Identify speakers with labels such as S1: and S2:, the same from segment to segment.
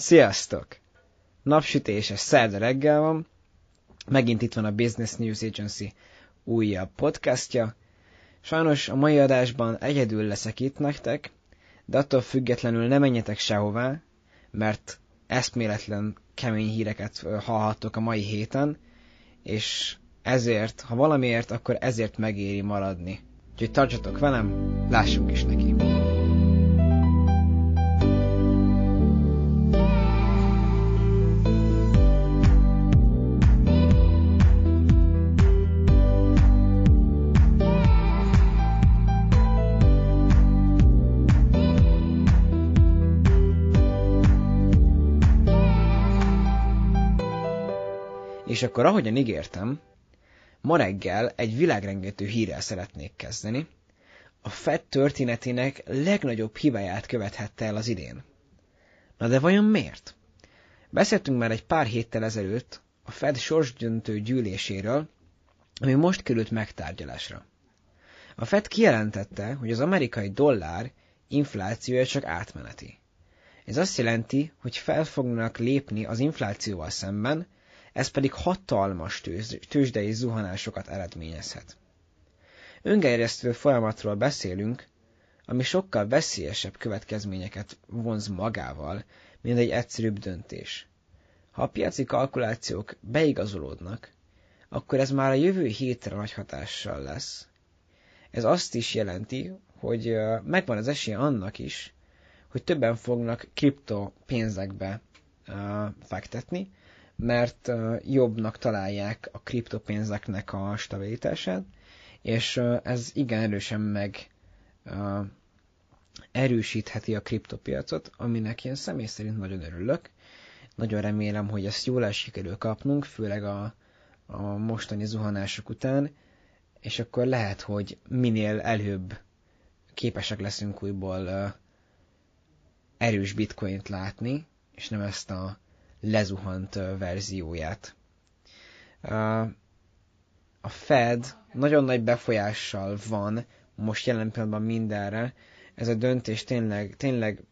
S1: Sziasztok! Napsütéses szerda reggel van, megint itt van a Business News Agency újabb podcastja. Sajnos a mai adásban egyedül leszek itt nektek, de attól függetlenül ne menjetek sehová, mert eszméletlen kemény híreket hallhattok a mai héten, és ezért, ha valamiért, akkor ezért megéri maradni. Úgyhogy tartsatok velem, lássunk is neki. És akkor ahogyan ígértem, ma reggel egy világrengető hírrel szeretnék kezdeni. A Fed történetének legnagyobb hibáját követhette el az idén. Na de vajon miért? Beszéltünk már egy pár héttel ezelőtt a Fed sorsdöntő gyűléséről, ami most került megtárgyalásra. A Fed kijelentette, hogy az amerikai dollár inflációja csak átmeneti. Ez azt jelenti, hogy fel fognak lépni az inflációval szemben, ez pedig hatalmas tőz, tőzsdei zuhanásokat eredményezhet. Öngerjesztő folyamatról beszélünk, ami sokkal veszélyesebb következményeket vonz magával, mint egy egyszerűbb döntés. Ha a piaci kalkulációk beigazolódnak, akkor ez már a jövő hétre nagy hatással lesz. Ez azt is jelenti, hogy megvan az esélye annak is, hogy többen fognak kriptopénzekbe fektetni, mert jobbnak találják a kriptopénzeknek a stabilitását, és ez igen erősen meg erősítheti a kriptopiacot, aminek én személy szerint nagyon örülök. Nagyon remélem, hogy ezt jól el sikerül kapnunk, főleg a, a mostani zuhanások után, és akkor lehet, hogy minél előbb képesek leszünk újból erős bitcoint látni, és nem ezt a lezuhant verzióját. A Fed nagyon nagy befolyással van most jelen pillanatban mindenre. Ez a döntés tényleg, tényleg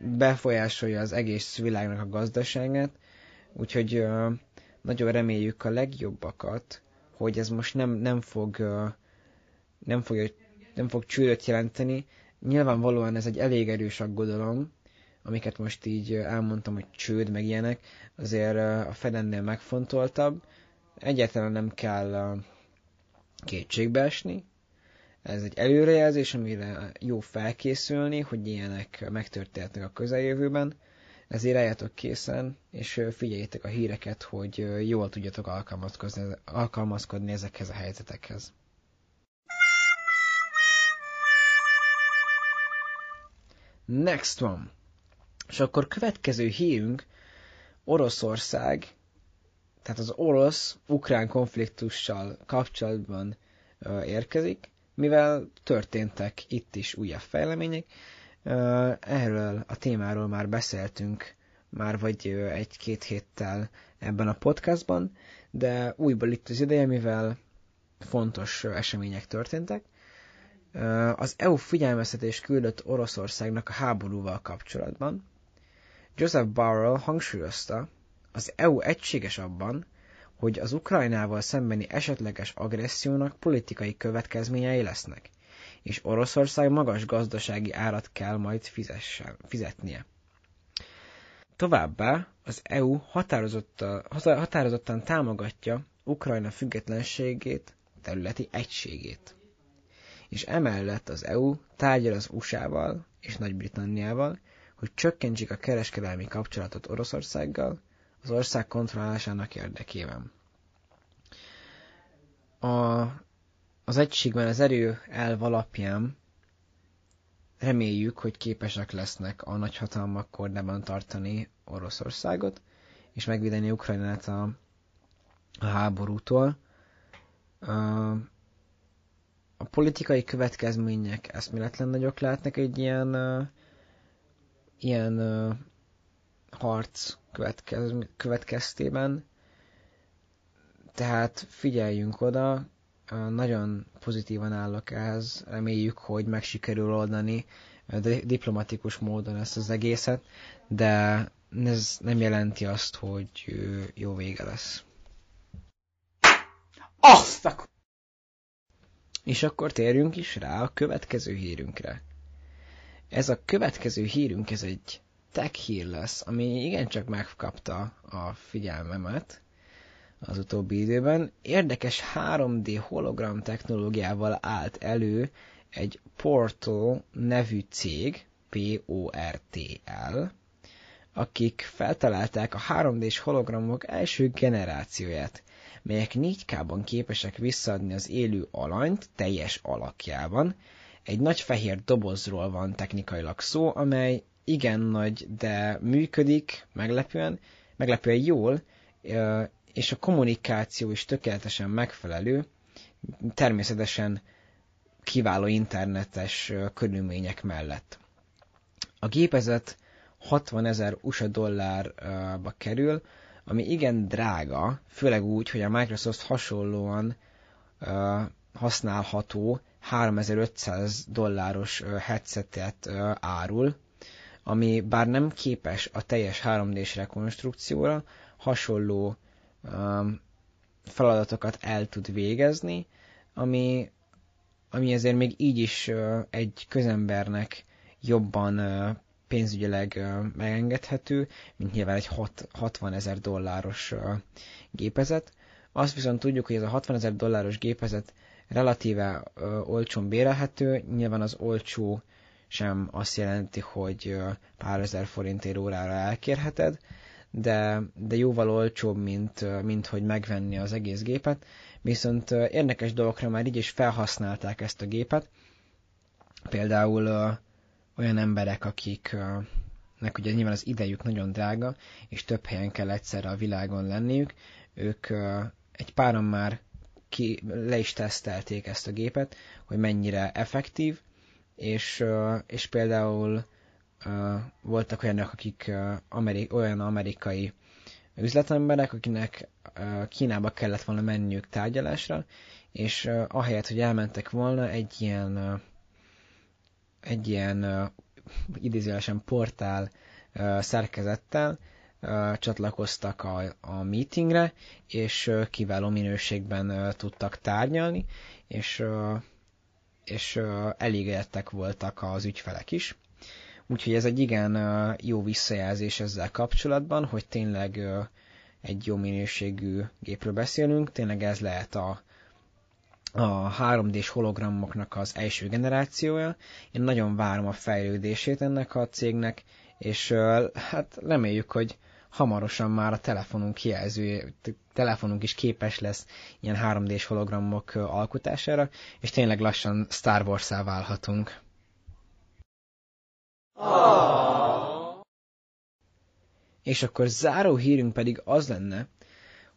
S1: befolyásolja az egész világnak a gazdaságát, úgyhogy nagyon reméljük a legjobbakat, hogy ez most nem, nem fog nem fog, nem fog csődöt jelenteni. Nyilvánvalóan ez egy elég erős aggodalom, amiket most így elmondtam, hogy csőd, meg ilyenek, azért a Fedennél megfontoltabb. Egyáltalán nem kell kétségbe esni. Ez egy előrejelzés, amire jó felkészülni, hogy ilyenek megtörténhetnek a közeljövőben. Ezért álljatok készen, és figyeljétek a híreket, hogy jól tudjatok alkalmazkodni, alkalmazkodni ezekhez a helyzetekhez. Next one. És akkor következő hírünk Oroszország, tehát az orosz-ukrán konfliktussal kapcsolatban érkezik, mivel történtek itt is újabb fejlemények. Erről a témáról már beszéltünk már vagy egy-két héttel ebben a podcastban, de újból itt az ideje, mivel fontos események történtek. Az EU figyelmeztetés küldött Oroszországnak a háborúval kapcsolatban, Joseph Barrell hangsúlyozta, az EU egységes abban, hogy az Ukrajnával szembeni esetleges agressziónak politikai következményei lesznek, és Oroszország magas gazdasági árat kell majd fizessen, fizetnie. Továbbá az EU határozottan, határozottan támogatja Ukrajna függetlenségét, területi egységét. És emellett az EU tárgyal az USA-val és Nagy-Britanniával, hogy csökkentsék a kereskedelmi kapcsolatot Oroszországgal az ország kontrollálásának érdekében. A, az egységben az erő elv alapján reméljük, hogy képesek lesznek a nagyhatalmak kordában tartani Oroszországot, és megvédeni Ukrajnát a, a háborútól. A, a politikai következmények eszméletlen nagyok lehetnek egy ilyen ilyen uh, harc következ, következtében. Tehát figyeljünk oda, nagyon pozitívan állok ehhez, reméljük, hogy meg sikerül oldani diplomatikus módon ezt az egészet, de ez nem jelenti azt, hogy jó vége lesz.
S2: Azt a...
S1: És akkor térjünk is rá a következő hírünkre. Ez a következő hírünk, ez egy tech hír lesz, ami igencsak megkapta a figyelmemet az utóbbi időben. Érdekes 3D hologram technológiával állt elő egy Portal nevű cég, P-O-R-T-L, akik feltalálták a 3D-s hologramok első generációját, melyek 4K-ban képesek visszaadni az élő alanyt teljes alakjában. Egy nagy fehér dobozról van technikailag szó, amely igen nagy, de működik meglepően, meglepően jól, és a kommunikáció is tökéletesen megfelelő, természetesen kiváló internetes körülmények mellett. A gépezet 60 ezer USA dollárba kerül, ami igen drága, főleg úgy, hogy a Microsoft hasonlóan használható 3500 dolláros headsetet árul, ami bár nem képes a teljes 3D-s rekonstrukcióra, hasonló feladatokat el tud végezni, ami, ami ezért még így is egy közembernek jobban pénzügyileg megengedhető, mint nyilván egy 60 ezer dolláros gépezet. Azt viszont tudjuk, hogy ez a 60 ezer dolláros gépezet relatíve olcsón bérelhető, nyilván az olcsó sem azt jelenti, hogy pár ezer forintért órára elkérheted, de, de jóval olcsóbb, mint, mint hogy megvenni az egész gépet. Viszont érdekes dolgokra már így is felhasználták ezt a gépet. Például olyan emberek, akiknek ugye nyilván az idejük nagyon drága, és több helyen kell egyszerre a világon lenniük, ők egy páron már ki, le is tesztelték ezt a gépet, hogy mennyire effektív, és, és például voltak olyanok, akik amerik, olyan amerikai üzletemberek, akinek Kínába kellett volna menniük tárgyalásra, és ahelyett, hogy elmentek volna egy ilyen egy ilyen idézőjelesen portál szerkezettel csatlakoztak a, a meetingre, és kiváló minőségben tudtak tárgyalni, és, és elégedettek voltak az ügyfelek is. Úgyhogy ez egy igen jó visszajelzés ezzel kapcsolatban, hogy tényleg egy jó minőségű gépről beszélünk, tényleg ez lehet a, a 3D-s hologramoknak az első generációja. Én nagyon várom a fejlődését ennek a cégnek, és hát reméljük, hogy hamarosan már a telefonunk jelző, telefonunk is képes lesz ilyen 3D-s hologramok alkotására, és tényleg lassan Star Wars-szá válhatunk. És akkor záró hírünk pedig az lenne,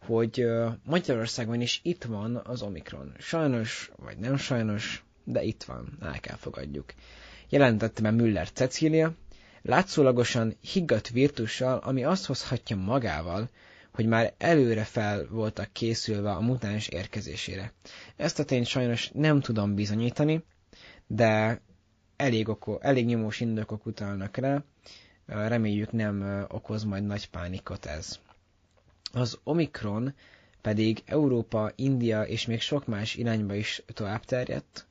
S1: hogy Magyarországon is itt van az Omikron. Sajnos, vagy nem sajnos, de itt van, el kell fogadjuk. Jelentette be Müller Cecília, látszólagosan higgadt virtussal, ami azt hozhatja magával, hogy már előre fel voltak készülve a mutáns érkezésére. Ezt a tényt sajnos nem tudom bizonyítani, de elég, oko, elég nyomós indokok utalnak rá, reméljük nem okoz majd nagy pánikot ez. Az Omikron pedig Európa, India és még sok más irányba is tovább terjedt,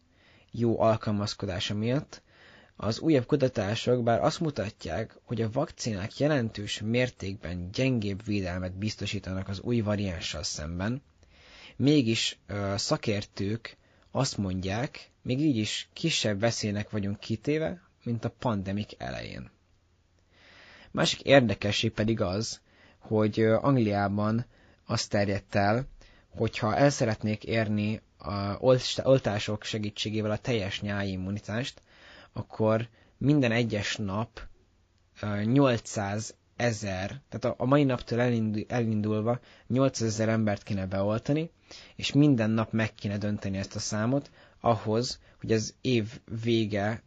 S1: jó alkalmazkodása miatt. Az újabb kutatások bár azt mutatják, hogy a vakcinák jelentős mértékben gyengébb védelmet biztosítanak az új variánssal szemben, mégis ö, szakértők azt mondják, még így is kisebb veszélynek vagyunk kitéve, mint a pandemik elején. Másik érdekesség pedig az, hogy Angliában azt terjedt el, hogyha el szeretnék érni a oltások segítségével a teljes nyári immunitást, akkor minden egyes nap 800 ezer, tehát a mai naptól elindulva 800 ezer embert kéne beoltani, és minden nap meg kéne dönteni ezt a számot, ahhoz, hogy az év vége,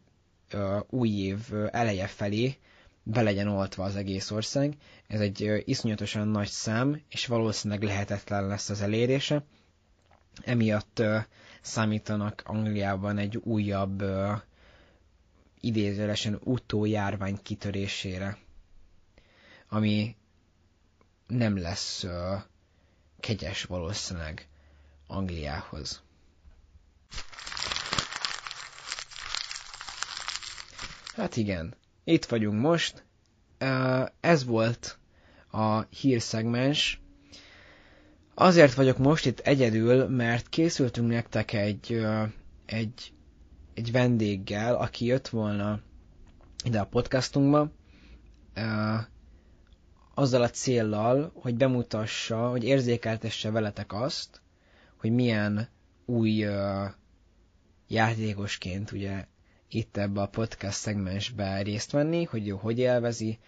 S1: új év eleje felé be legyen oltva az egész ország. Ez egy iszonyatosan nagy szám, és valószínűleg lehetetlen lesz az elérése. Emiatt számítanak Angliában egy újabb idézőlesen utójárvány kitörésére. ami nem lesz uh, kegyes valószínűleg Angliához. Hát igen, itt vagyunk most. Uh, ez volt a hírszegmens. Azért vagyok most itt egyedül, mert készültünk nektek egy, uh, egy, egy vendéggel, aki jött volna ide a podcastunkba, uh, azzal a céllal, hogy bemutassa, hogy érzékeltesse veletek azt, hogy milyen új uh, játékosként ugye itt ebbe a podcast szegmensbe részt venni, hogy jó, hogy élvezi,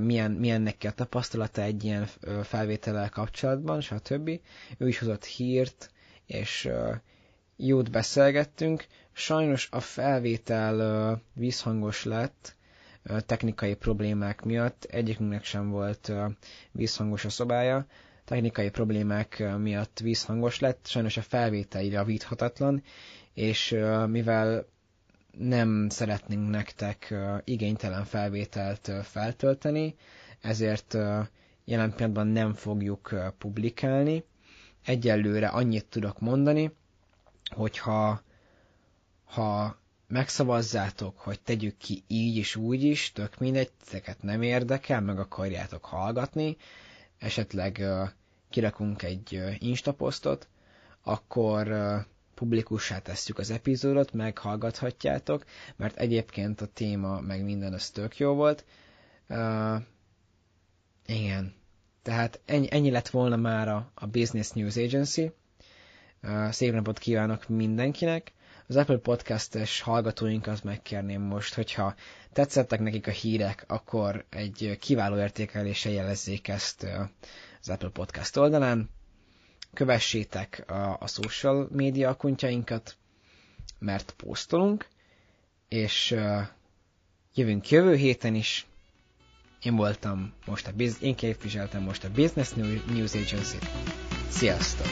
S1: milyen, milyen neki a tapasztalata egy ilyen felvétellel kapcsolatban, stb. Ő is hozott hírt, és jót beszélgettünk. Sajnos a felvétel vízhangos lett, technikai problémák miatt. Egyikünknek sem volt vízhangos a szobája, technikai problémák miatt vízhangos lett, sajnos a felvétel javíthatatlan, és mivel nem szeretnénk nektek igénytelen felvételt feltölteni, ezért jelen pillanatban nem fogjuk publikálni. Egyelőre annyit tudok mondani, hogyha ha megszavazzátok, hogy tegyük ki így is, úgy is, tök mindegy, titeket nem érdekel, meg akarjátok hallgatni, esetleg kirakunk egy uh, Insta posztot, akkor publikussá tesszük az epizódot, meghallgathatjátok, mert egyébként a téma meg minden az tök jó volt. Uh, igen. Tehát ennyi, ennyi lett volna már a, a Business News Agency. Uh, szép napot kívánok mindenkinek! Az Apple Podcast-es hallgatóinkat megkérném most, hogyha tetszettek nekik a hírek, akkor egy kiváló értékelése jelezzék ezt az Apple Podcast oldalán. Kövessétek a, a social média akuntjainkat, mert posztolunk, és jövünk jövő héten is. Én voltam most a, én képviseltem most a Business News Agency-t. Sziasztok!